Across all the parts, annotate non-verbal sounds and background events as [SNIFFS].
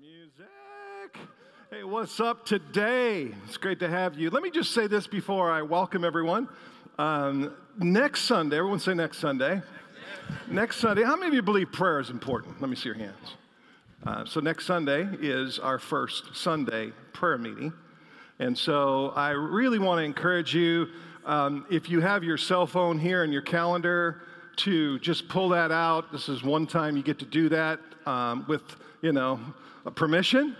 music. Hey, what's up today? It's great to have you. Let me just say this before I welcome everyone. Um, next Sunday, everyone say next Sunday. Next Sunday, how many of you believe prayer is important? Let me see your hands. Uh, so, next Sunday is our first Sunday prayer meeting. And so, I really want to encourage you um, if you have your cell phone here in your calendar, to just pull that out. This is one time you get to do that um, with, you know, permission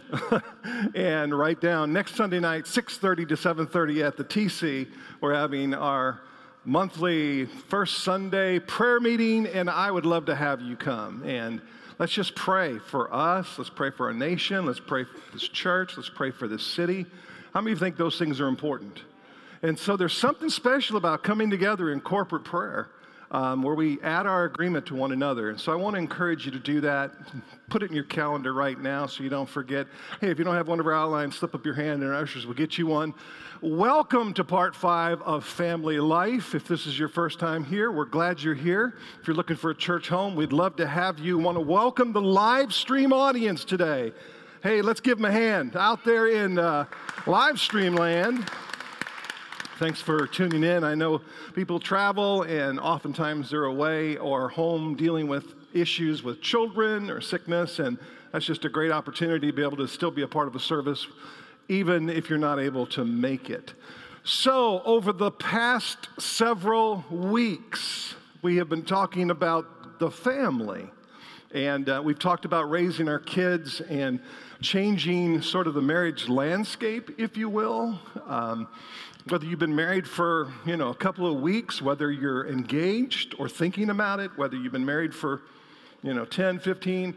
[LAUGHS] and write down next Sunday night, 6:30 to 7:30 at the TC. We're having our monthly first Sunday prayer meeting, and I would love to have you come. And let's just pray for us. Let's pray for our nation. Let's pray for this church. Let's pray for this city. How many of you think those things are important? And so there's something special about coming together in corporate prayer um, where we add our agreement to one another. And so I want to encourage you to do that. Put it in your calendar right now so you don't forget. Hey, if you don't have one of our outlines, slip up your hand and our ushers will get you one. Welcome to part five of Family Life. If this is your first time here, we're glad you're here. If you're looking for a church home, we'd love to have you. Want to welcome the live stream audience today. Hey, let's give them a hand out there in uh, live stream land. Thanks for tuning in. I know people travel and oftentimes they're away or home dealing with issues with children or sickness, and that's just a great opportunity to be able to still be a part of a service, even if you're not able to make it. So, over the past several weeks, we have been talking about the family. And uh, we've talked about raising our kids and changing sort of the marriage landscape, if you will. Um, whether you've been married for, you know, a couple of weeks, whether you're engaged or thinking about it, whether you've been married for, you know, 10, 15,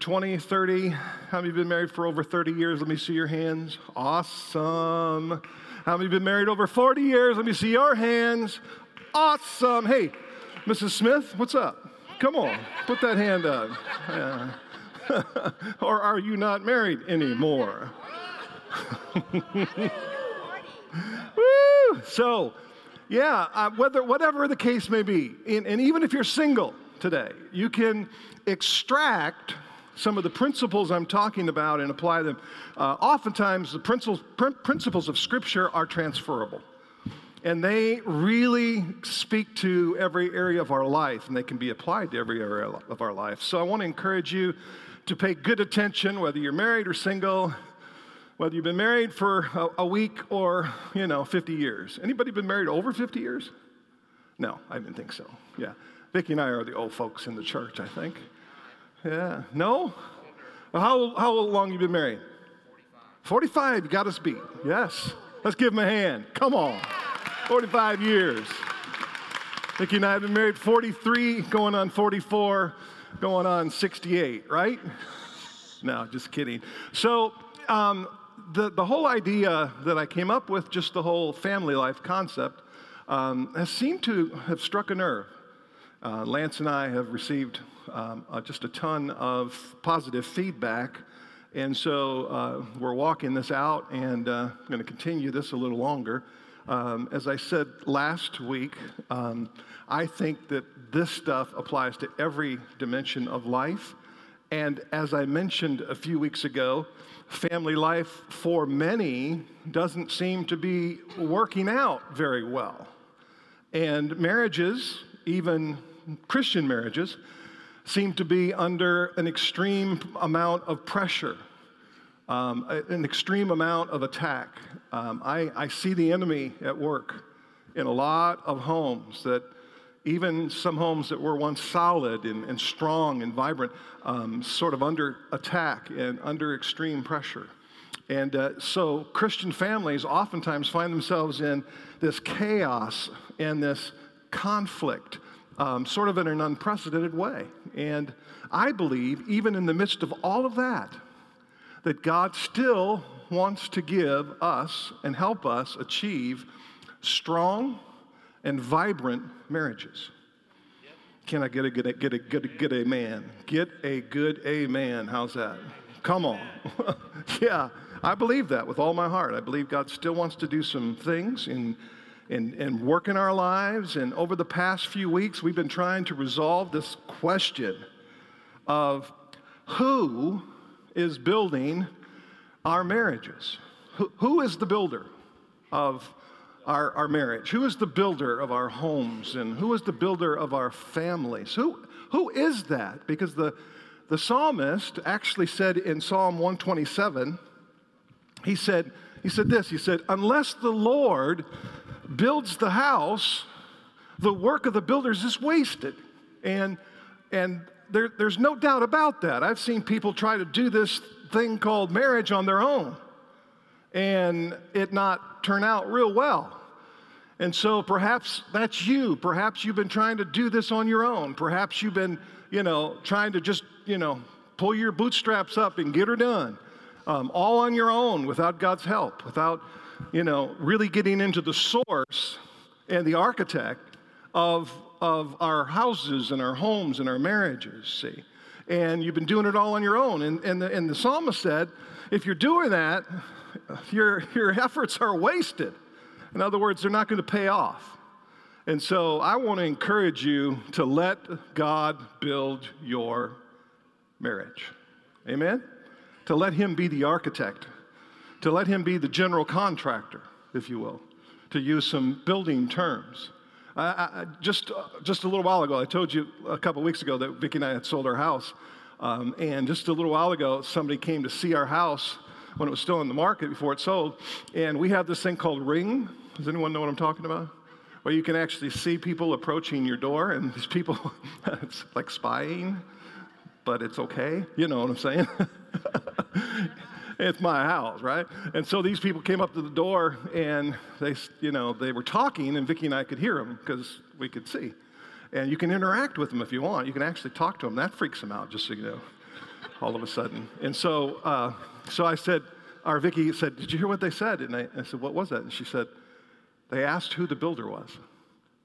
20, 30. How many have been married for over 30 years? Let me see your hands. Awesome. How many have been married over 40 years? Let me see your hands. Awesome. Hey, Mrs. Smith, what's up? Come on, put that hand up. Yeah. [LAUGHS] or are you not married anymore? [LAUGHS] [LAUGHS] Woo! So, yeah, uh, whether, whatever the case may be, and, and even if you're single today, you can extract some of the principles I'm talking about and apply them. Uh, oftentimes, the principles, pr- principles of Scripture are transferable. And they really speak to every area of our life, and they can be applied to every area of our life. So I want to encourage you to pay good attention, whether you're married or single, whether you've been married for a, a, week or, you know, 50 years. Anybody been married over 50 years? No, I didn't think so. Yeah. Vicki and I are the old folks in the church, I think. Yeah. No? How, how long you been married? 45. 45, you got us beat. Yes. Let's give him a hand. Come on. 45 years. Vicki and I have been married 43, going on 44, going on 68, right? No, just kidding. So, um, the, the whole idea that I came up with, just the whole family life concept, um, has seemed to have struck a nerve. Uh, Lance and I have received um, uh, just a ton of positive feedback. And so uh, we're walking this out, and uh, I'm going to continue this a little longer. Um, as I said last week, um, I think that this stuff applies to every dimension of life. And as I mentioned a few weeks ago, family life for many doesn't seem to be working out very well. And marriages, even Christian marriages, seem to be under an extreme amount of pressure, um, an extreme amount of attack. Um, I, I see the enemy at work in a lot of homes that even some homes that were once solid and, and strong and vibrant, um, sort of under attack and under extreme pressure. And uh, so Christian families oftentimes find themselves in this chaos and this conflict, um, sort of in an unprecedented way. And I believe, even in the midst of all of that, that God still wants to give us and help us achieve strong, and vibrant marriages. Can I get a good, get a good, good amen? Get a good amen. How's that? Come on. [LAUGHS] yeah, I believe that with all my heart. I believe God still wants to do some things in, in, in work in our lives. And over the past few weeks, we've been trying to resolve this question of who is building our marriages? Who, who is the builder of our, our marriage? Who is the builder of our homes? And who is the builder of our families? Who, who is that? Because the, the psalmist actually said in Psalm 127, he said, he said this, he said, unless the Lord builds the house, the work of the builders is wasted. And, and there, there's no doubt about that. I've seen people try to do this thing called marriage on their own and it not turn out real well. And so perhaps that's you. Perhaps you've been trying to do this on your own. Perhaps you've been, you know, trying to just, you know, pull your bootstraps up and get her done, um, all on your own without God's help, without, you know, really getting into the source and the architect of, of our houses and our homes and our marriages, see. And you've been doing it all on your own. And, and, the, and the psalmist said, if you're doing that, your, your efforts are wasted. In other words, they're not going to pay off. And so I want to encourage you to let God build your marriage. Amen? To let Him be the architect, to let Him be the general contractor, if you will, to use some building terms. I, I, just, just a little while ago, I told you a couple weeks ago that Vicki and I had sold our house. Um, and just a little while ago, somebody came to see our house when it was still in the market before it sold. And we have this thing called Ring. Does anyone know what I'm talking about? Where you can actually see people approaching your door, and these people, [LAUGHS] it's like spying, but it's okay. You know what I'm saying? [LAUGHS] it's my house, right? And so these people came up to the door, and they, you know, they were talking, and Vicki and I could hear them because we could see. And you can interact with them if you want. You can actually talk to them. That freaks them out, just so you know, all of a sudden. And so, uh, so I said, our Vicki said, Did you hear what they said? And I, I said, What was that? And she said, They asked who the builder was.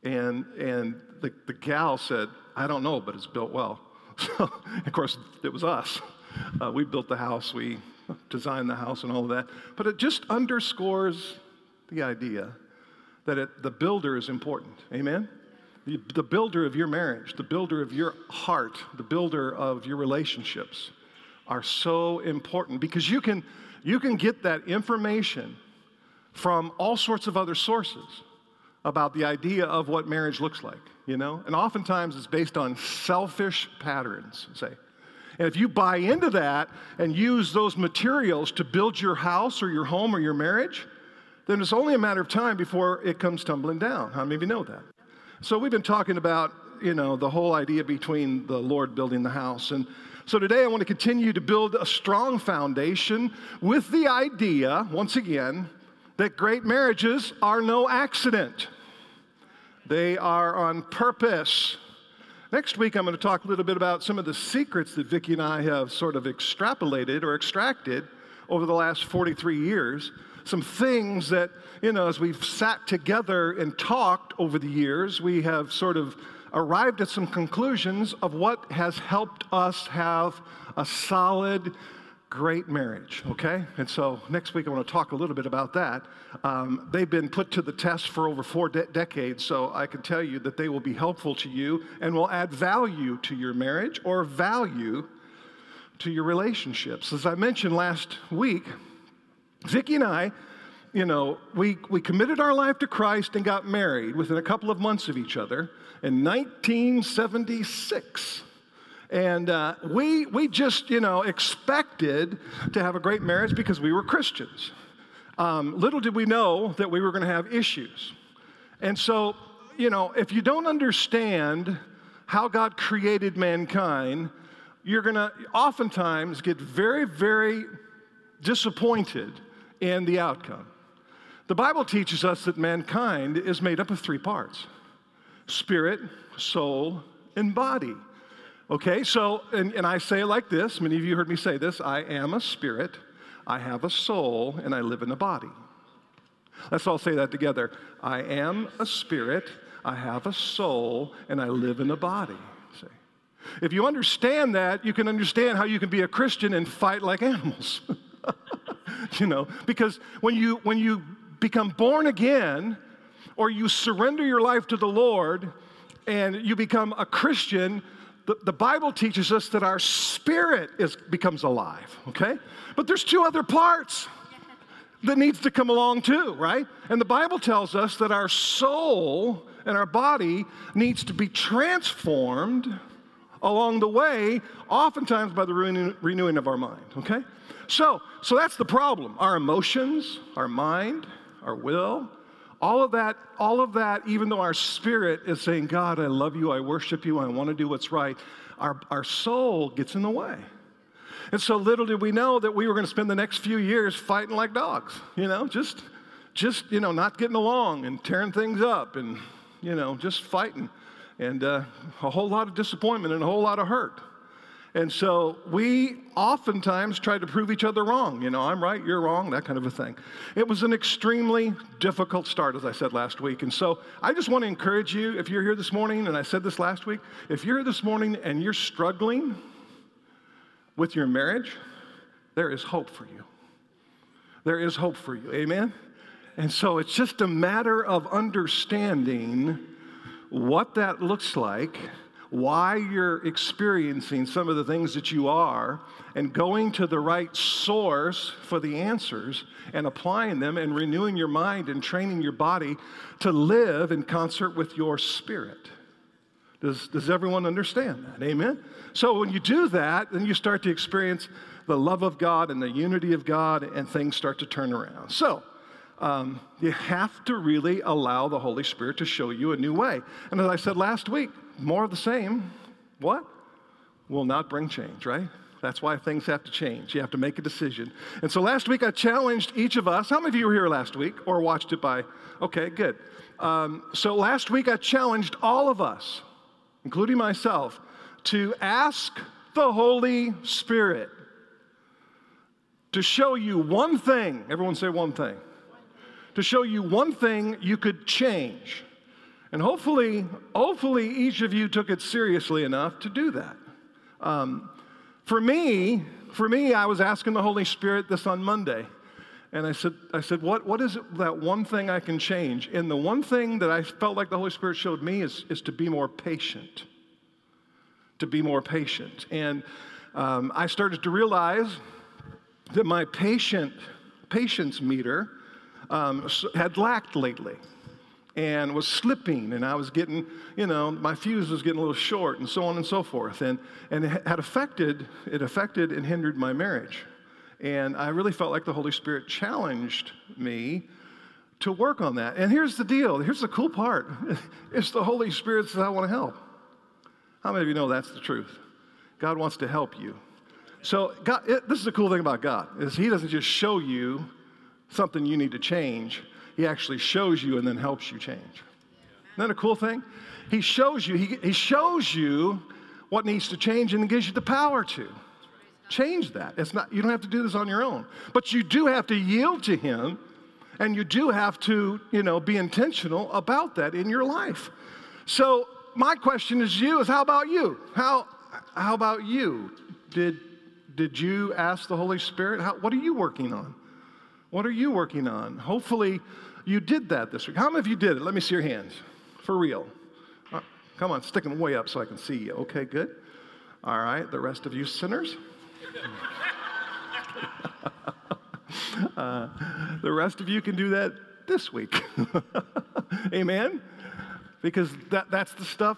And, and the, the gal said, I don't know, but it's built well. [LAUGHS] So, of course, it was us. Uh, we built the house, we designed the house, and all of that. But it just underscores the idea that it, the builder is important. Amen? The, the builder of your marriage, the builder of your heart, the builder of your relationships are so important because you can, you can get that information from all sorts of other sources about the idea of what marriage looks like, you know? And oftentimes it's based on selfish patterns, say. And if you buy into that and use those materials to build your house or your home or your marriage, then it's only a matter of time before it comes tumbling down. How many of you know that? So we've been talking about, you know, the whole idea between the Lord building the house. And so today I want to continue to build a strong foundation with the idea, once again, that great marriages are no accident. They are on purpose. Next week, I'm going to talk a little bit about some of the secrets that Vicki and I have sort of extrapolated or extracted over the last 43 years. Some things that, you know, as we've sat together and talked over the years, we have sort of arrived at some conclusions of what has helped us have a solid, great marriage, okay? And so next week I want to talk a little bit about that. Um, they've been put to the test for over four de- decades, so I can tell you that they will be helpful to you and will add value to your marriage or value to your relationships. As I mentioned last week, Vicki and I, you know, we, we committed our life to Christ and got married within a couple of months of each other in 1976. And uh, we, we just, you know, expected to have a great marriage because we were Christians. Um, little did we know that we were going to have issues. And so, you know, if you don't understand how God created mankind, you're going to oftentimes get very, very disappointed in the outcome. The Bible teaches us that mankind is made up of three parts spirit, soul, and body. Okay, so, and, and I say it like this many of you heard me say this I am a spirit, I have a soul, and I live in a body. Let's all say that together. I am a spirit, I have a soul, and I live in a body. See? If you understand that, you can understand how you can be a Christian and fight like animals. [LAUGHS] [LAUGHS] you know, because when you when you become born again, or you surrender your life to the Lord and you become a Christian, the, the Bible teaches us that our spirit is, becomes alive, okay? But there's two other parts that needs to come along too, right? And the Bible tells us that our soul and our body needs to be transformed along the way, oftentimes by the renewing of our mind, okay? So, so that's the problem. Our emotions, our mind, our will, all of that, all of that, even though our spirit is saying, God, I love you, I worship you, I want to do what's right, our, our soul gets in the way. And so little did we know that we were going to spend the next few years fighting like dogs, you know, just, just, you know, not getting along and tearing things up and, you know, just fighting. And uh, a whole lot of disappointment and a whole lot of hurt. And so we oftentimes try to prove each other wrong. You know, I'm right, you're wrong, that kind of a thing. It was an extremely difficult start, as I said last week. And so I just want to encourage you, if you're here this morning, and I said this last week, if you're here this morning and you're struggling with your marriage, there is hope for you. There is hope for you. Amen? And so it's just a matter of understanding what that looks like, why you're experiencing some of the things that you are, and going to the right source for the answers and applying them and renewing your mind and training your body to live in concert with your spirit. Does, does everyone understand that? Amen? So when you do that, then you start to experience the love of God and the unity of God, and things start to turn around. So, um, you have to really allow the Holy Spirit to show you a new way. And as I said last week, more of the same, what? Will not bring change, right? That's why things have to change. You have to make a decision. And so last week I challenged each of us. How many of you were here last week or watched it by? Okay, good. Um, so last week I challenged all of us including myself, to ask the Holy Spirit to show you one thing. Everyone say one thing. To show you one thing you could change. And hopefully, hopefully each of you took it seriously enough to do that. Um, for me, for me, I was asking the Holy Spirit this on Monday. And I said, I said, what, what is that one thing I can change? And the one thing that I felt like the Holy Spirit showed me is, is to be more patient. To be more patient. And um, I started to realize that my patient, patience meter um, had lacked lately and was slipping and i was getting you know my fuse was getting a little short and so on and so forth and, and it had affected it affected and hindered my marriage and I really felt like the Holy Spirit challenged me to work on that. And here's the deal here's the cool part [LAUGHS] it's the Holy Spirit says, I want to help. How many of you know that's the truth? God wants to help you. So God, it, this is the cool thing about God is He doesn't just show you something you need to change. He actually shows you and then helps you change. Isn't that a cool thing? He shows you. He, he shows you what needs to change and gives you the power to change that. It's not, you don't have to do this on your own. But you do have to yield to Him, and you do have to, you know, be intentional about that in your life. So my question is you is how about you? How, how about you? Did, did you ask the Holy Spirit? How, what are you working on? What are you working on? Hopefully you did that this week. How many of you did it? Let me see your hands. For real. Uh, come on, stick them way up so I can see you. Okay, good. All right, the rest of you sinners. [LAUGHS] uh, the rest of you can do that this week. [LAUGHS] Amen? Because that, that's the stuff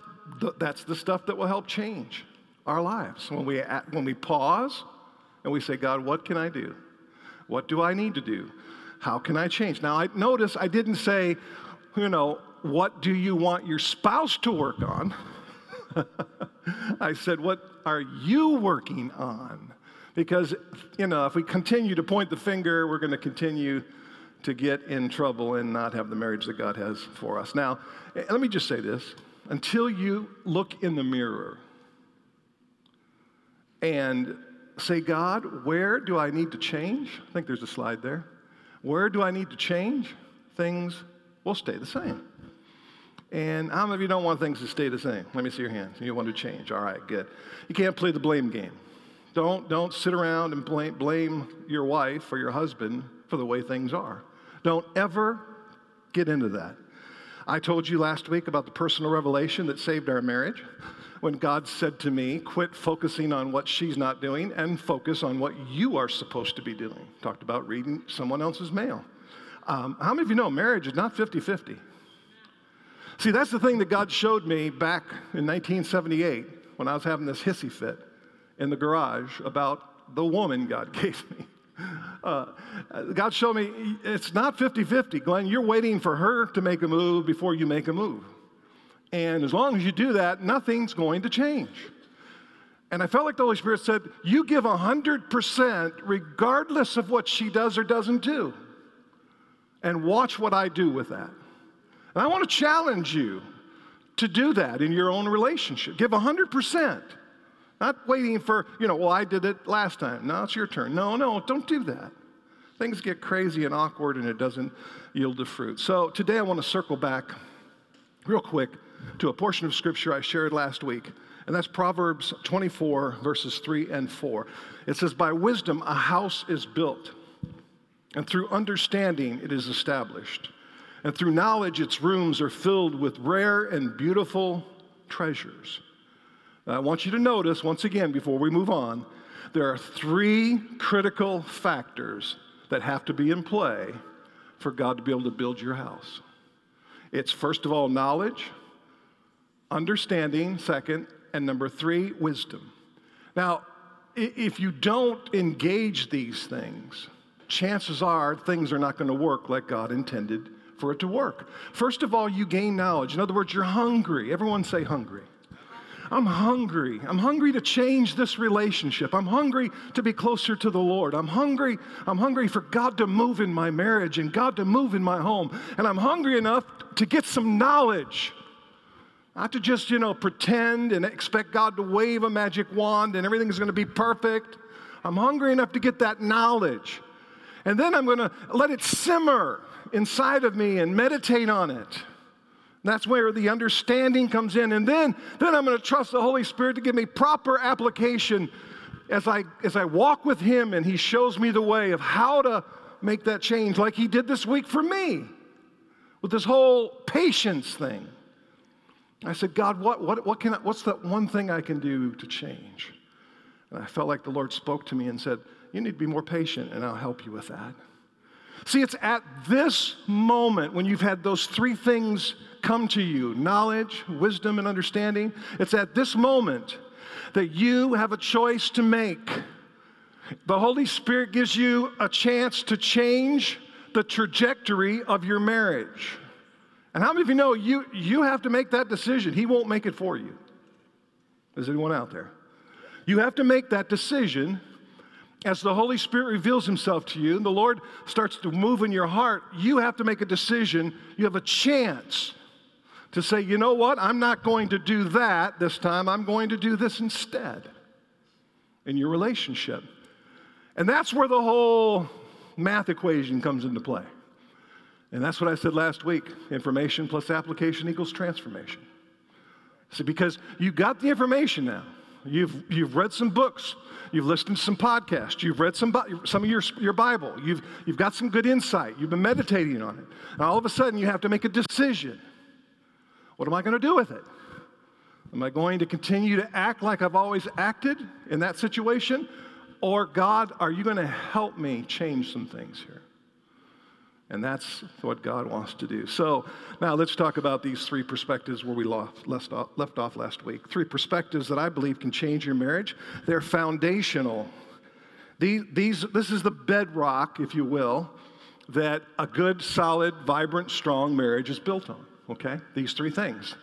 that's the stuff that will help change our lives. When we, when we pause and we say, God, what can I do? What do I need to do? How can I change? Now, I notice I didn't say, you know, what do you want your spouse to work on? [LAUGHS] I said, what are you working on? Because, you know, if we continue to point the finger, we're going to continue to get in trouble and not have the marriage that God has for us. Now, eh, let me just say this until you look in the mirror and say, God, where do I need to change? I think there's a slide there. Where do I need to change? Things will stay the same. And how many of you don't want things to stay the same? Let me see your hands. You want to change. All right, good. You can't play the blame game. Don't, don't sit around and blame, blame your wife or your husband for the way things are. Don't ever get into that. I told you last week about the personal revelation that saved our marriage. When God said to me, quit focusing on what she's not doing and focus on what you are supposed to be doing. Talked about reading someone else's mail. Um, how many of you know marriage is not 50 50? See, that's the thing that God showed me back in 1978 when I was having this hissy fit in the garage about the woman God [LAUGHS] gave me. Uh, God showed me it's not 50 50. Glenn, you're waiting for her to make a move before you make a move. And as long as you do that, nothing's going to change. And I felt like the Holy Spirit said, You give 100% regardless of what she does or doesn't do. And watch what I do with that. And I want to challenge you to do that in your own relationship. Give 100%. Not waiting for, you know, well, I did it last time. Now it's your turn. No, no, don't do that. Things get crazy and awkward and it doesn't yield the fruit. So today I want to circle back real quick to a portion of scripture I shared last week. And that's Proverbs 24, verses 3 and 4. It says, By wisdom a house is built, and through understanding it is established. And through knowledge, its rooms are filled with rare and beautiful treasures. Now, I want you to notice, once again, before we move on, there are three critical factors that have to be in play for God to be able to build your house. It's first of all knowledge, understanding, second, and number three, wisdom. Now, if you don't engage these things, chances are things are not going to work like God intended for it to work. First of all, you gain knowledge. In other words, you're hungry. Everyone say hungry. I'm hungry. I'm hungry to change this relationship. I'm hungry to be closer to the Lord. I'm hungry. I'm hungry for God to move in my marriage and God to move in my home. And I'm hungry enough to get some knowledge. Not to just, you know, pretend and expect God to wave a magic wand and everything's going to be perfect. I'm hungry enough to get that knowledge. And then I'm going to let it simmer inside of me and meditate on it. That's where the understanding comes in. And then, then I'm going to trust the Holy Spirit to give me proper application as I, as I walk with Him and He shows me the way of how to make that change, like He did this week for me with this whole patience thing. I said, God, what, what, what can I, what's that one thing I can do to change? And I felt like the Lord spoke to me and said, You need to be more patient, and I'll help you with that. See, it's at this moment when you've had those three things come to you knowledge, wisdom, and understanding it's at this moment that you have a choice to make. The Holy Spirit gives you a chance to change the trajectory of your marriage. And how many of you know you, you have to make that decision? He won't make it for you. Is anyone out there? You have to make that decision as the Holy Spirit reveals Himself to you and the Lord starts to move in your heart. You have to make a decision. You have a chance to say, you know what? I'm not going to do that this time. I'm going to do this instead in your relationship. And that's where the whole math equation comes into play. And that's what I said last week information plus application equals transformation. See, because you got the information now. You've, you've read some books. You've listened to some podcasts. You've read some, some of your, your Bible. You've, you've got some good insight. You've been meditating on it. And all of a sudden, you have to make a decision. What am I going to do with it? Am I going to continue to act like I've always acted in that situation? Or, God, are you going to help me change some things here? And that's what God wants to do. So now let's talk about these three perspectives where we left, off, left off last week. Three perspectives that I believe can change your marriage. They're foundational. These, these, this is the bedrock, if you will, that a good, solid, vibrant, strong marriage is built on okay? These three things.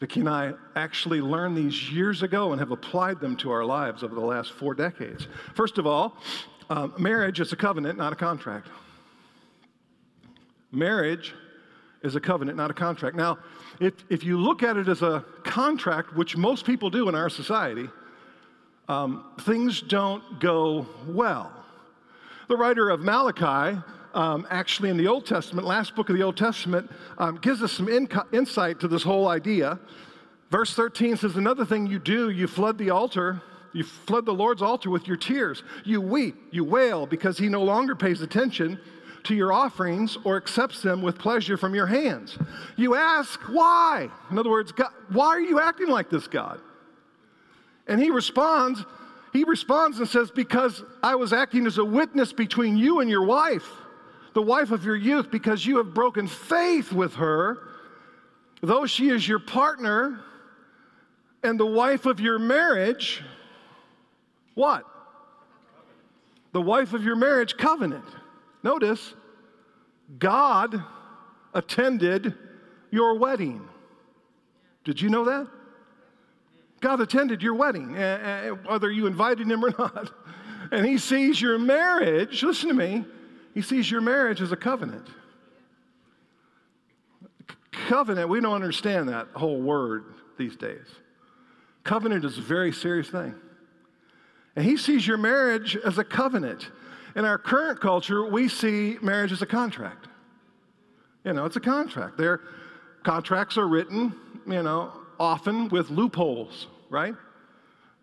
Vicki and I actually learned these years ago and have applied them to our lives over the last four decades. First of all, um, marriage is a covenant, not a contract. Marriage is a covenant, not a contract. Now, if, if you look at it as a contract, which most people do in our society, um, things don't go well. The writer of Malachi um, actually in the Old Testament, last book of the Old Testament, um, gives us some in- insight to this whole idea. Verse 13 says, Another thing you do, you flood the altar, you flood the Lord's altar with your tears. You weep, you wail because he no longer pays attention to your offerings or accepts them with pleasure from your hands. You ask, why? In other words, God, why are you acting like this, God? And he responds, he responds and says, Because I was acting as a witness between you and your wife, the wife of your youth, because you have broken faith with her, though she is your partner and the wife of your marriage. What? The wife of your marriage covenant. Notice, God attended your wedding. Did you know that? God attended your wedding, eh, eh, whether you invited him or [LAUGHS] not. And he sees your marriage, listen to me, he sees your marriage as a covenant. Covenant, we don't understand that whole word these days. Covenant is a very serious thing. And he sees your marriage as a covenant. In our current culture, we see marriage as a contract. You know, it's a contract. Their contracts are written, you know, often with loopholes, right?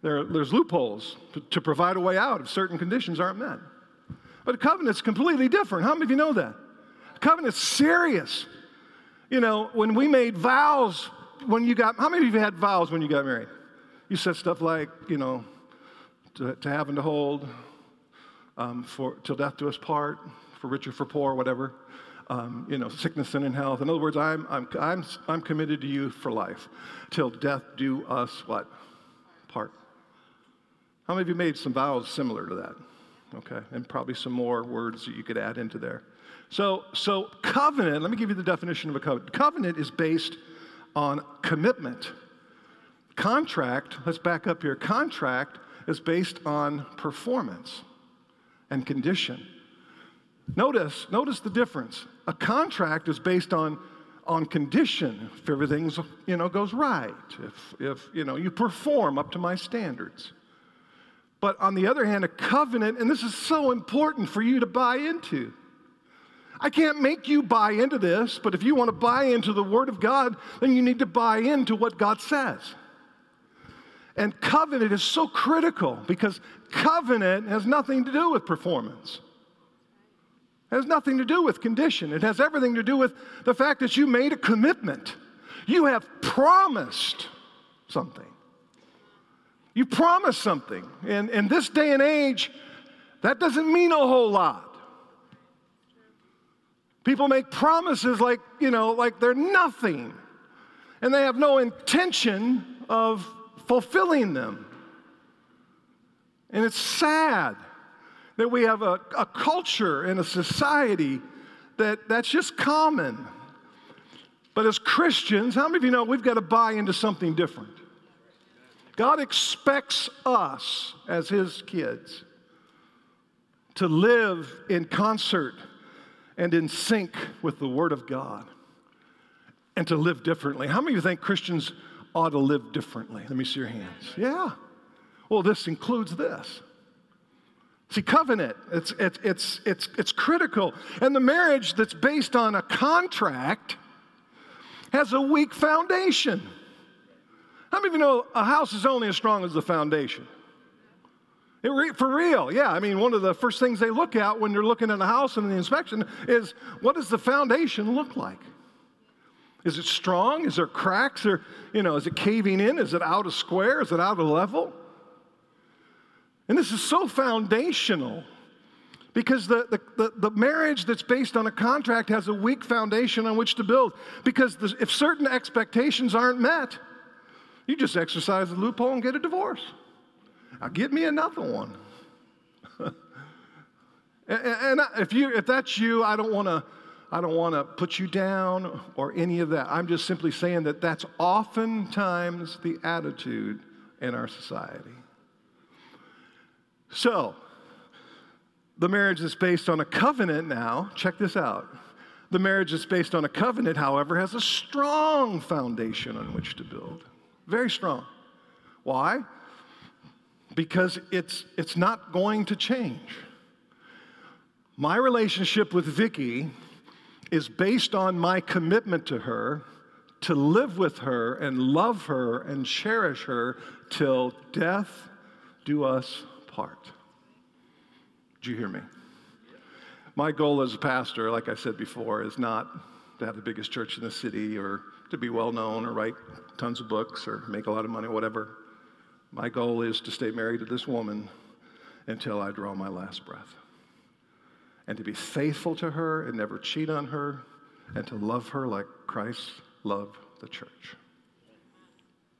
There, there's loopholes to, to provide a way out if certain conditions aren't met. But a covenant's completely different. How many of you know that? A covenant's serious. You know, when we made vows, when you got, how many of you had vows when you got married? You said stuff like, you know, to, to have and to hold, um, for till death do us part, for rich or for poor, whatever um, you know, sickness and in health. In other words, I'm, I'm, I'm, I'm committed to you for life till death do us what? Part. How many of you made some vows similar to that? Okay, and probably some more words that you could add into there. So, so covenant, let me give you the definition of a covenant. Covenant is based on commitment. Contract, let's back up here. Contract is based on performance and condition. Notice, notice the difference. A contract is based on, on condition. If everything's, you know, goes right, if, if, you know, you perform up to my standards. But on the other hand, a covenant, and this is so important for you to buy into. I can't make you buy into this, but if you want to buy into the Word of God, then you need to buy into what God says. And covenant is so critical because covenant has nothing to do with performance. It has nothing to do with condition. It has everything to do with the fact that you made a commitment. You have promised something. You promised something. And in this day and age, that doesn't mean a whole lot. People make promises like, you know, like they're nothing. And they have no intention of fulfilling them. And it's sad that we have a, a culture and a society that that's just common. But as Christians, how many of you know we've got to buy into something different? God expects us as His kids to live in concert and in sync with the Word of God and to live differently. How many of you think Christians ought to live differently? Let me see your hands. Yeah. Well, this includes this. See, covenant, it's, it's, it's, it's, it's critical. And the marriage that's based on a contract has a weak foundation. How many of you know a house is only as strong as the foundation? Re, for real, yeah. I mean, one of the first things they look at when they're looking at a house in the inspection is what does the foundation look like? Is it strong? Is there cracks? Or, you know, is it caving in? Is it out of square? Is it out of level? And this is so foundational because the, the, the, the, marriage that's based on a contract has a weak foundation on which to build. Because the, if certain expectations aren't met, you just exercise the loophole and get a divorce. Now, get me another one. [LAUGHS] and, and if, you, if that's you, I don't want to. I don't want to put you down or any of that. I'm just simply saying that that's oftentimes the attitude in our society. So, the marriage is based on a covenant now. Check this out. The marriage is based on a covenant, however, has a strong foundation on which to build. Very strong. Why? Because it's, it's not going to change. My relationship with Vicki is based on my commitment to her to live with her and love her and cherish her till death do us part. Did you hear me? My goal as a pastor, like I said before, is not to have the biggest church in the city or to be well known or write tons of books or make a lot of money, whatever. My goal is to stay married to this woman until I draw my last breath. And to be faithful to her and never cheat on her, and to love her like Christ loved the church.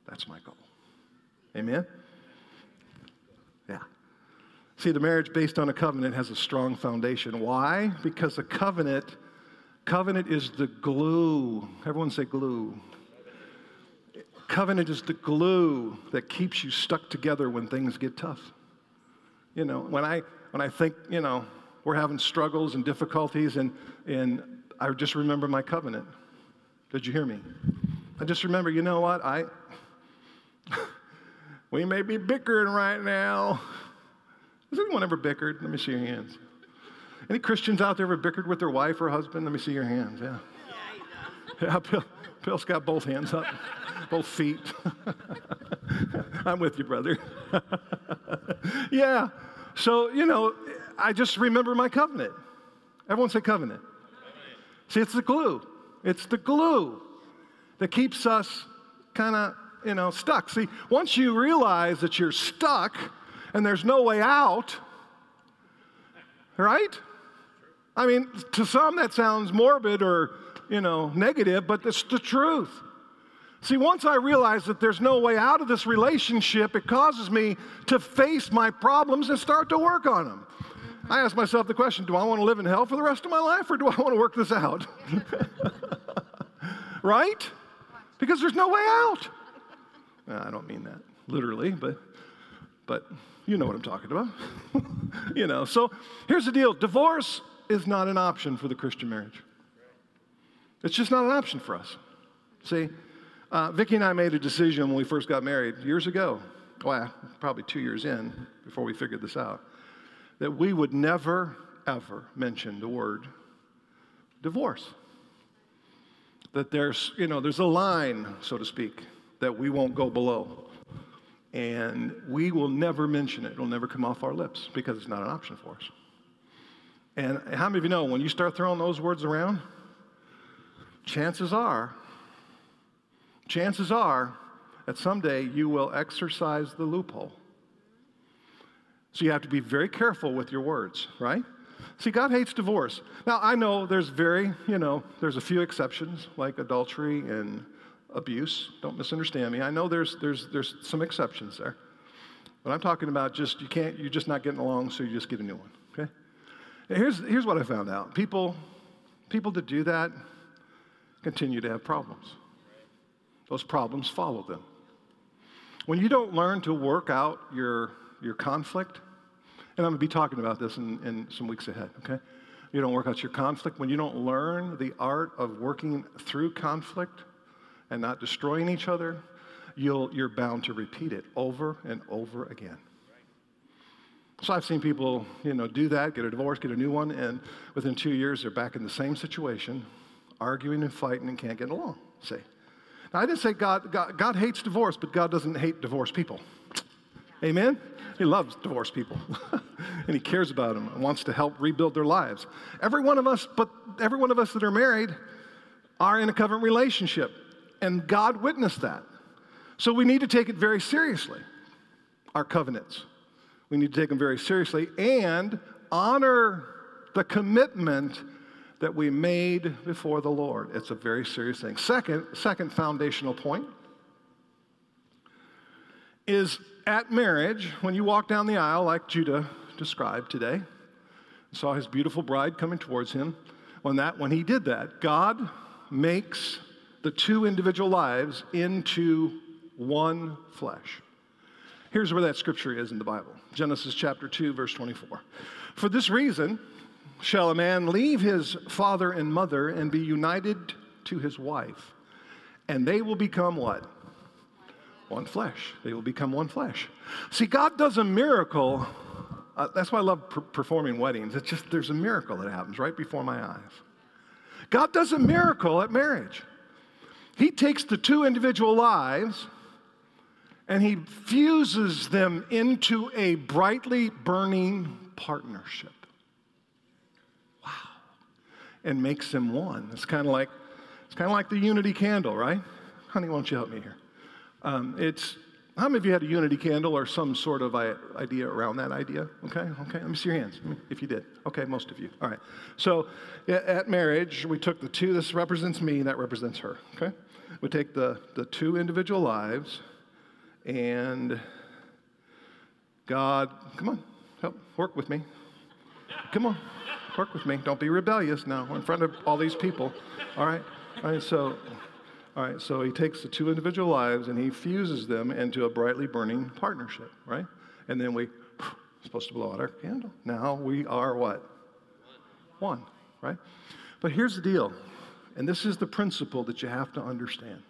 That's my goal. Amen? See, the marriage based on a covenant has a strong foundation. Why? Because a covenant, covenant is the glue. Everyone say glue. Covenant is the glue that keeps you stuck together when things get tough. You know, when I when I think, you know, we're having struggles and difficulties and and I just remember my covenant. Did you hear me? I just remember, you know what? I [LAUGHS] we may be bickering right now. Has anyone ever bickered? Let me see your hands. Any Christians out there ever bickered with their wife or husband? Let me see your hands. Yeah. Yeah, Bill, Bill's got both hands up, both feet. [LAUGHS] I'm with you, brother. [LAUGHS] yeah. So, you know, I just remember my covenant. Everyone say covenant. See, it's the glue. It's the glue that keeps us kind of, you know, stuck. See, once you realize that you're stuck and there's no way out, right? I mean, to some that sounds morbid or, you know, negative, but it's the truth. See, once I realize that there's no way out of this relationship, it causes me to face my problems and start to work on them. I ask myself the question do I want to live in hell for the rest of my life or do I want to work this out? [LAUGHS] right? Because there's no way out. I don't mean that literally, but, but you know what I'm talking about. [LAUGHS] you know, so here's the deal divorce is not an option for the Christian marriage. It's just not an option for us. See, uh, Vicki and I made a decision when we first got married years ago, well, probably two years in before we figured this out, that we would never, ever mention the word divorce. That there's, you know, there's a line, so to speak, that we won't go below. And we will never mention it. It'll never come off our lips because it's not an option for us. And how many of you know when you start throwing those words around, chances are, chances are that someday you will exercise the loophole. So you have to be very careful with your words, right? See, God hates divorce. Now, I know there's very, you know, there's a few exceptions like adultery and abuse. Don't misunderstand me. I know there's, there's, there's some exceptions there. But I'm talking about just, you can't, you're just not getting along, so you just get a new one, okay? Here's, here's what I found out people, people that do that continue to have problems. Those problems follow them. When you don't learn to work out your, your conflict, and I'm going to be talking about this in, in some weeks ahead, okay? You don't work out your conflict. When you don't learn the art of working through conflict, and not destroying each other, you'll, you're bound to repeat it over and over again. So I've seen people, you know, do that, get a divorce, get a new one, and within two years they're back in the same situation, arguing and fighting and can't get along. See? Now I didn't say God, God, God hates divorce, but God doesn't hate divorced people. Amen? He loves divorced people. [LAUGHS] and he cares about them and wants to help rebuild their lives. Every one of us, but every one of us that are married are in a covenant relationship. And God witnessed that. So we need to take it very seriously, our covenants. We need to take them very seriously and honor the commitment that we made before the Lord. It's a very serious thing. Second, second foundational point is at marriage, when you walk down the aisle like Judah described today, saw his beautiful bride coming towards him. When that when he did that, God makes the two individual lives into one flesh. Here's where that scripture is in the Bible Genesis chapter 2, verse 24. For this reason shall a man leave his father and mother and be united to his wife, and they will become what? One flesh. They will become one flesh. See, God does a miracle. Uh, that's why I love per- performing weddings. It's just there's a miracle that happens right before my eyes. God does a miracle at marriage. He takes the two individual lives and he fuses them into a brightly burning partnership. Wow. And makes them one. It's kind of like it's kind of like the unity candle, right? Honey, won't you help me here? Um, it's How many of you had a unity candle or some sort of idea around that idea? Okay, okay. Let me see your hands if you did. Okay, most of you. All right. So at marriage, we took the two, this represents me, that represents her. Okay? We take the, the two individual lives and God, come on, help, work with me. Come on, work with me. Don't be rebellious now in front of all these people. All right? All right, so all right, so he takes the two individual lives and he fuses them into a brightly burning partnership, right? And then we [SNIFFS] supposed to blow out our candle. Now we are what? One, right? But here's the deal, and this is the principle that you have to understand.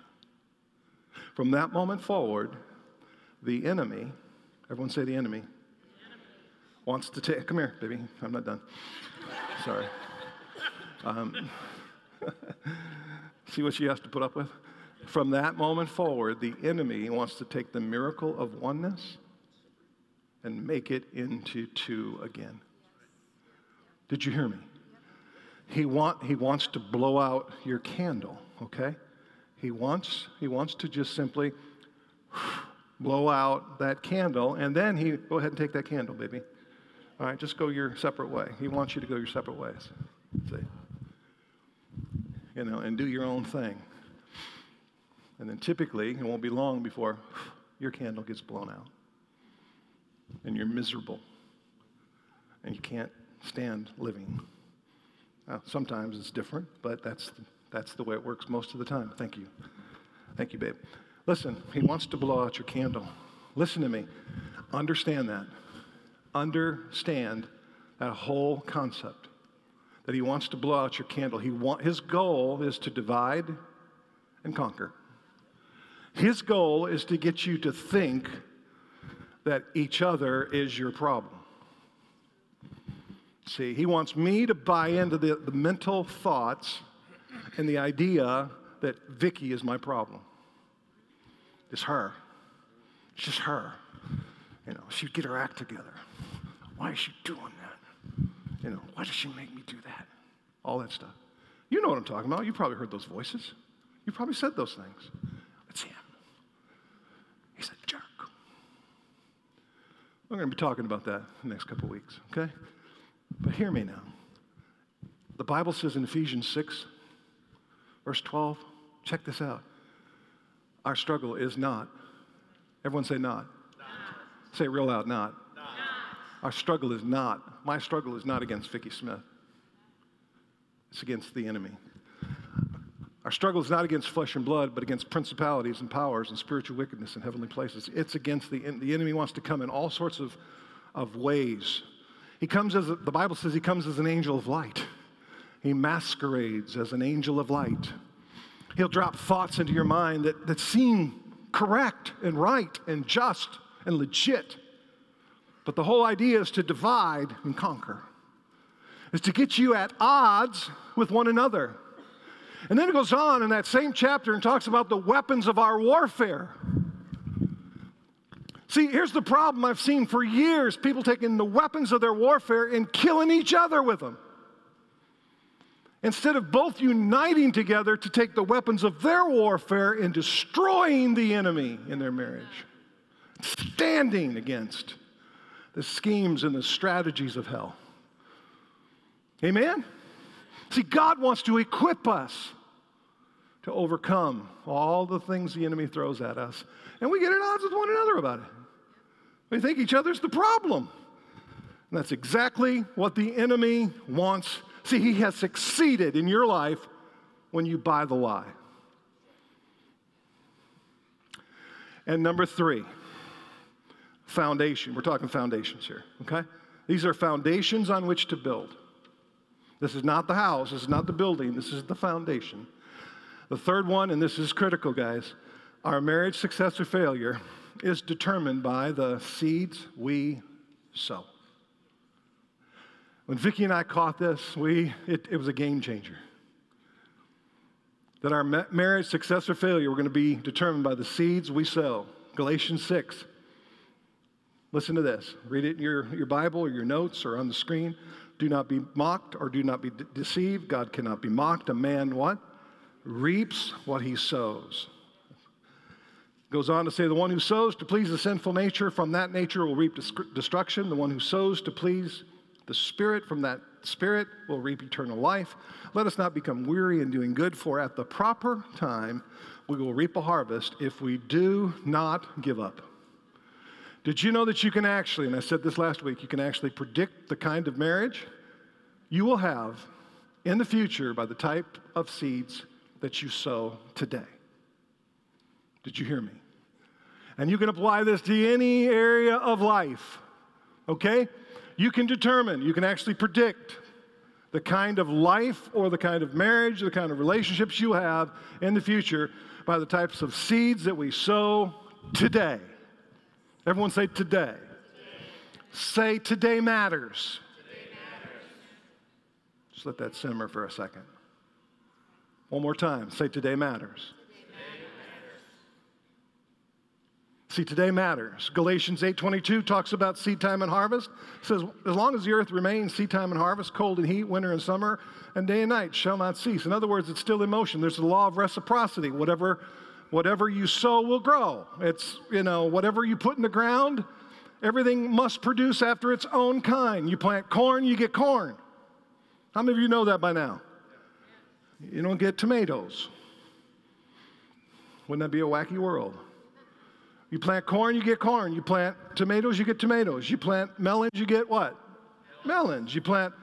From that moment forward, the enemy, everyone say the enemy, wants to take, come here, baby, I'm not done. Sorry. Um, [LAUGHS] See what she has to put up with? From that moment forward, the enemy wants to take the miracle of oneness and make it into two again. Did you hear me? He, want, he wants to blow out your candle, okay? He wants, he wants to just simply blow out that candle, and then he, go ahead and take that candle, baby. All right, just go your separate way. He wants you to go your separate ways. See? You know, and do your own thing. And then typically, it won't be long before your candle gets blown out. And you're miserable. And you can't stand living. Now, sometimes it's different, but that's, that's the way it works most of the time. Thank you. Thank you, babe. Listen, he wants to blow out your candle. Listen to me. Understand that. Understand that whole concept that he wants to blow out your candle. He want, his goal is to divide and conquer. His goal is to get you to think that each other is your problem. See, he wants me to buy into the, the mental thoughts and the idea that Vicki is my problem. It's her. It's just her. You know, she'd get her act together. Why is she doing that? You know, why does she make me do that? All that stuff. You know what I'm talking about. You probably heard those voices. You probably said those things. It's him. He's a jerk. We're going to be talking about that the next couple weeks, okay? But hear me now. The Bible says in Ephesians 6, verse 12, check this out. Our struggle is not, everyone say not. not. Say it real loud, not. Our struggle is not, my struggle is not against Vicki Smith. It's against the enemy. Our struggle is not against flesh and blood, but against principalities and powers and spiritual wickedness in heavenly places. It's against the, the enemy wants to come in all sorts of, of ways. He comes as, the Bible says, he comes as an angel of light. He masquerades as an angel of light. He'll drop thoughts into your mind that, that seem correct and right and just and legit. But the whole idea is to divide and conquer, is to get you at odds with one another. And then it goes on in that same chapter and talks about the weapons of our warfare. See, here's the problem I've seen for years people taking the weapons of their warfare and killing each other with them. Instead of both uniting together to take the weapons of their warfare and destroying the enemy in their marriage, standing against the schemes and the strategies of hell. Amen? See, God wants to equip us to overcome all the things the enemy throws at us. And we get at odds with one another about it. We think each other's the problem. And that's exactly what the enemy wants. See, he has succeeded in your life when you buy the lie. And number three, foundation. We're talking foundations here, okay? These are foundations on which to build. This is not the house, this is not the building, this is the foundation. The third one, and this is critical, guys our marriage success or failure is determined by the seeds we sow. When Vicki and I caught this, we, it, it was a game changer. That our marriage success or failure were going to be determined by the seeds we sow. Galatians 6. Listen to this. Read it in your, your Bible or your notes or on the screen. Do not be mocked or do not be de- deceived. God cannot be mocked. A man what? Reaps what he sows. Goes on to say, the one who sows to please the sinful nature, from that nature will reap destruction. The one who sows to please the Spirit, from that Spirit will reap eternal life. Let us not become weary in doing good, for at the proper time we will reap a harvest if we do not give up. Did you know that you can actually, and I said this last week, you can actually predict the kind of marriage you will have in the future by the type of seeds that you sow today? Did you hear me? And you can apply this to any area of life, okay? You can determine, you can actually predict the kind of life or the kind of marriage, the kind of relationships you have in the future by the types of seeds that we sow today. Everyone say today. today. Say today matters. today matters. Just let that simmer for a second. One more time. Say today matters. See, today matters. Galatians 8:22 talks about seed time and harvest. It says, as long as the earth remains, seed time and harvest, cold and heat, winter and summer, and day and night shall not cease. In other words, it's still in motion. There's the law of reciprocity. Whatever, whatever you sow will grow. It's, you know, whatever you put in the ground, everything must produce after its own kind. You plant corn, you get corn. How many of you know that by now? You don't get tomatoes. Wouldn't that be a wacky world? You plant corn, you get corn. You plant tomatoes, you get tomatoes. You plant melons, you get what? Melons. You plant,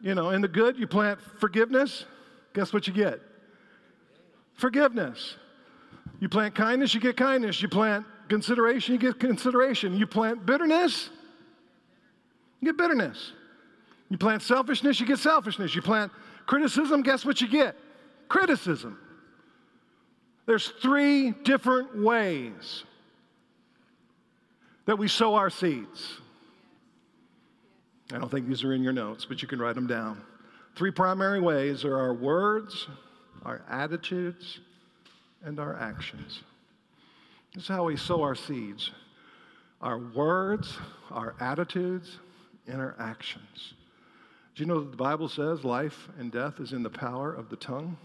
you know, in the good, you plant forgiveness. Guess what you get? Forgiveness. You plant kindness, you get kindness. You plant consideration, you get consideration. You plant bitterness, you get bitterness. You plant selfishness, you get selfishness. You plant criticism, guess what you get? Criticism. There's three different ways that we sow our seeds. I don't think these are in your notes, but you can write them down. Three primary ways are our words, our attitudes, and our actions. This is how we sow our seeds our words, our attitudes, and our actions. Do you know that the Bible says life and death is in the power of the tongue?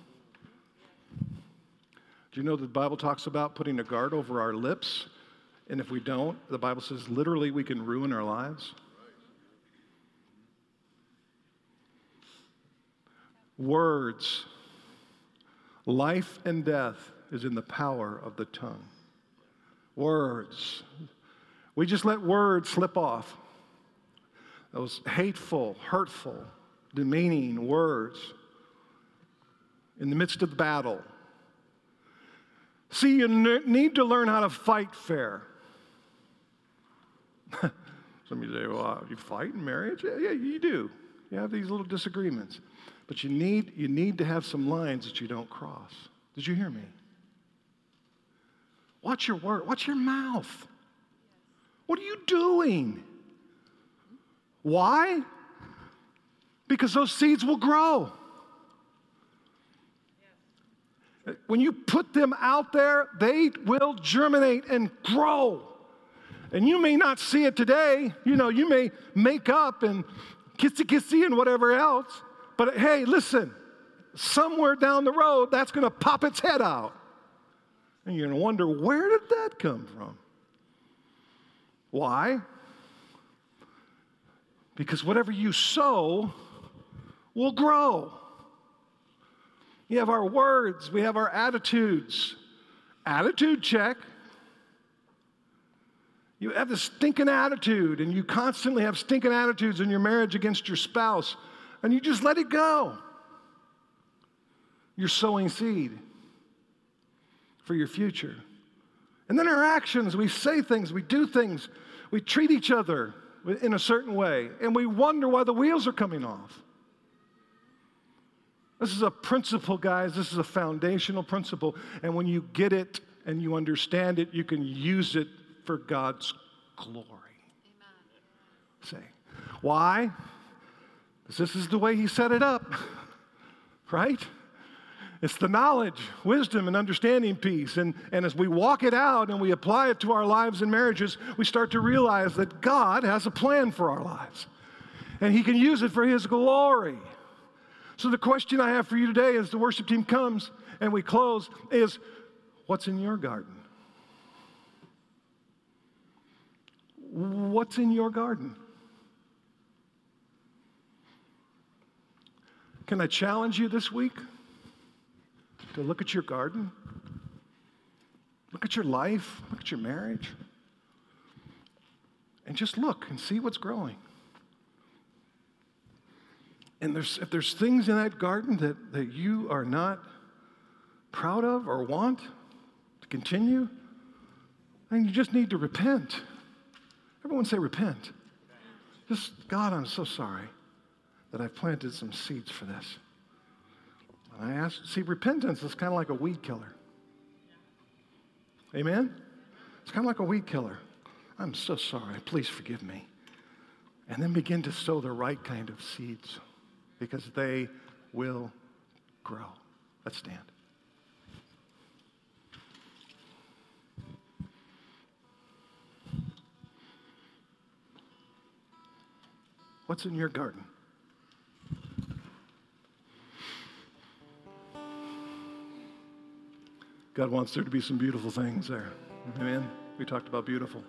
Do you know that the Bible talks about putting a guard over our lips and if we don't, the Bible says literally we can ruin our lives. Words, life and death is in the power of the tongue. Words. We just let words slip off. Those hateful, hurtful, demeaning words in the midst of the battle. See, you need to learn how to fight fair. [LAUGHS] Some of you say, well, uh, you fight in marriage? Yeah, yeah, you do. You have these little disagreements. But you need, you need to have some lines that you don't cross. Did you hear me? Watch your word. Watch your mouth. What are you doing? Why? Because those seeds will grow. When you put them out there, they will germinate and grow. And you may not see it today. You know, you may make up and kissy kissy and whatever else. But hey, listen, somewhere down the road, that's going to pop its head out. And you're going to wonder, where did that come from? Why? Because whatever you sow will grow. You have our words, we have our attitudes. Attitude check you have this stinking attitude and you constantly have stinking attitudes in your marriage against your spouse and you just let it go. You're sowing seed for your future. And then our actions, we say things, we do things, we treat each other in a certain way, and we wonder why the wheels are coming off. This is a principle, guys. This is a foundational principle. And when you get it and you understand it, you can use it for God's glory. Amen. Say, why? Because this is the way He set it up, [LAUGHS] right? It's the knowledge, wisdom, and understanding piece. And, and as we walk it out and we apply it to our lives and marriages, we start to realize that God has a plan for our lives. And He can use it for His glory. So, the question I have for you today as the worship team comes and we close is what's in your garden? What's in your garden? Can I challenge you this week to look at your garden? Look at your life, look at your marriage, and just look and see what's growing. And there's, if there's things in that garden that, that you are not proud of or want to continue, then you just need to repent. Everyone say repent. Just, God, I'm so sorry that I've planted some seeds for this. I ask, see, repentance is kind of like a weed killer. Amen? It's kind of like a weed killer. I'm so sorry. Please forgive me. And then begin to sow the right kind of seeds because they will grow. Let's stand. What's in your garden? God wants there to be some beautiful things there. Amen. We talked about beautiful.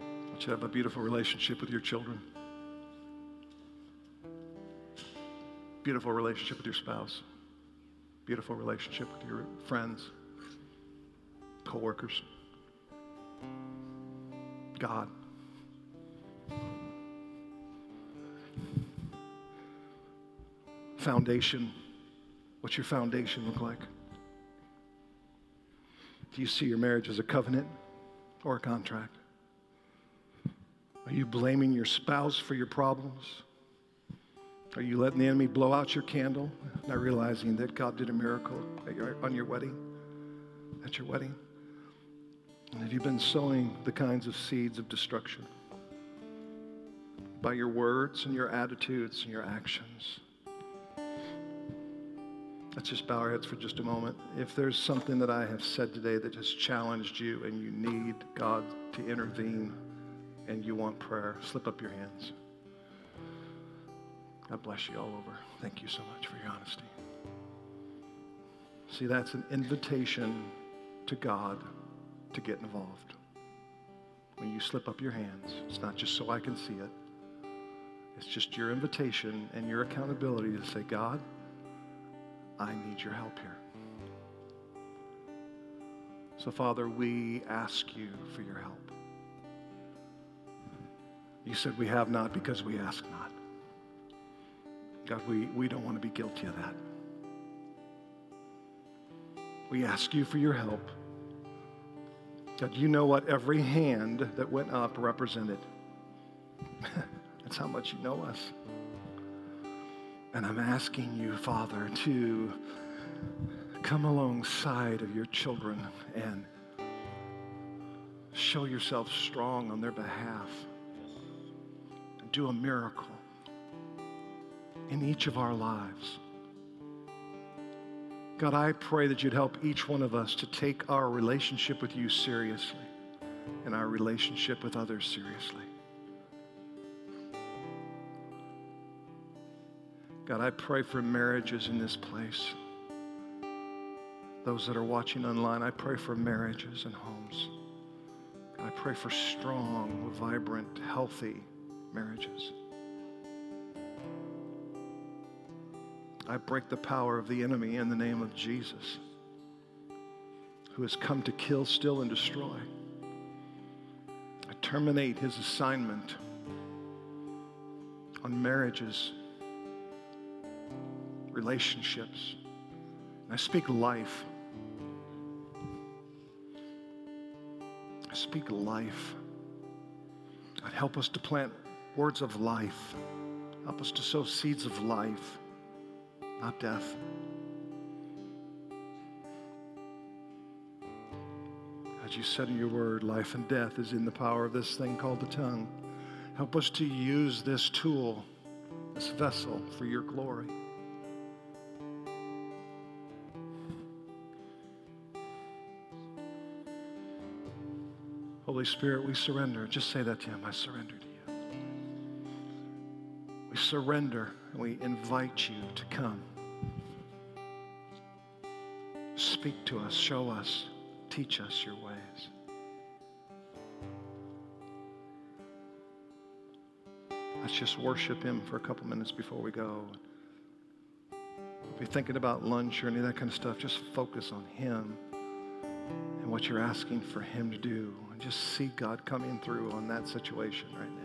You should have a beautiful relationship with your children. Beautiful relationship with your spouse. Beautiful relationship with your friends, coworkers. God. Foundation. What's your foundation look like? Do you see your marriage as a covenant or a contract? Are you blaming your spouse for your problems? Are you letting the enemy blow out your candle, not realizing that God did a miracle your, on your wedding, at your wedding? And have you been sowing the kinds of seeds of destruction by your words and your attitudes and your actions? Let's just bow our heads for just a moment. If there's something that I have said today that has challenged you and you need God to intervene and you want prayer, slip up your hands. God bless you all over. Thank you so much for your honesty. See, that's an invitation to God to get involved. When you slip up your hands, it's not just so I can see it, it's just your invitation and your accountability to say, God, I need your help here. So, Father, we ask you for your help. You said we have not because we ask not. God, we, we don't want to be guilty of that. We ask you for your help. God, you know what every hand that went up represented. [LAUGHS] That's how much you know us. And I'm asking you, Father, to come alongside of your children and show yourself strong on their behalf. And do a miracle in each of our lives. God, I pray that you'd help each one of us to take our relationship with you seriously and our relationship with others seriously. God, I pray for marriages in this place. Those that are watching online, I pray for marriages and homes. I pray for strong, vibrant, healthy marriages. I break the power of the enemy in the name of Jesus, who has come to kill, steal, and destroy. I terminate his assignment on marriages, relationships. I speak life. I speak life. God, help us to plant words of life. Help us to sow seeds of life not death. As you said in your word, life and death is in the power of this thing called the tongue. Help us to use this tool, this vessel, for your glory. Holy Spirit, we surrender. Just say that to Him. I surrender to you. We surrender and we invite you to come. Speak to us, show us, teach us your ways. Let's just worship Him for a couple minutes before we go. If you're thinking about lunch or any of that kind of stuff, just focus on Him and what you're asking for Him to do just see God coming through on that situation right now.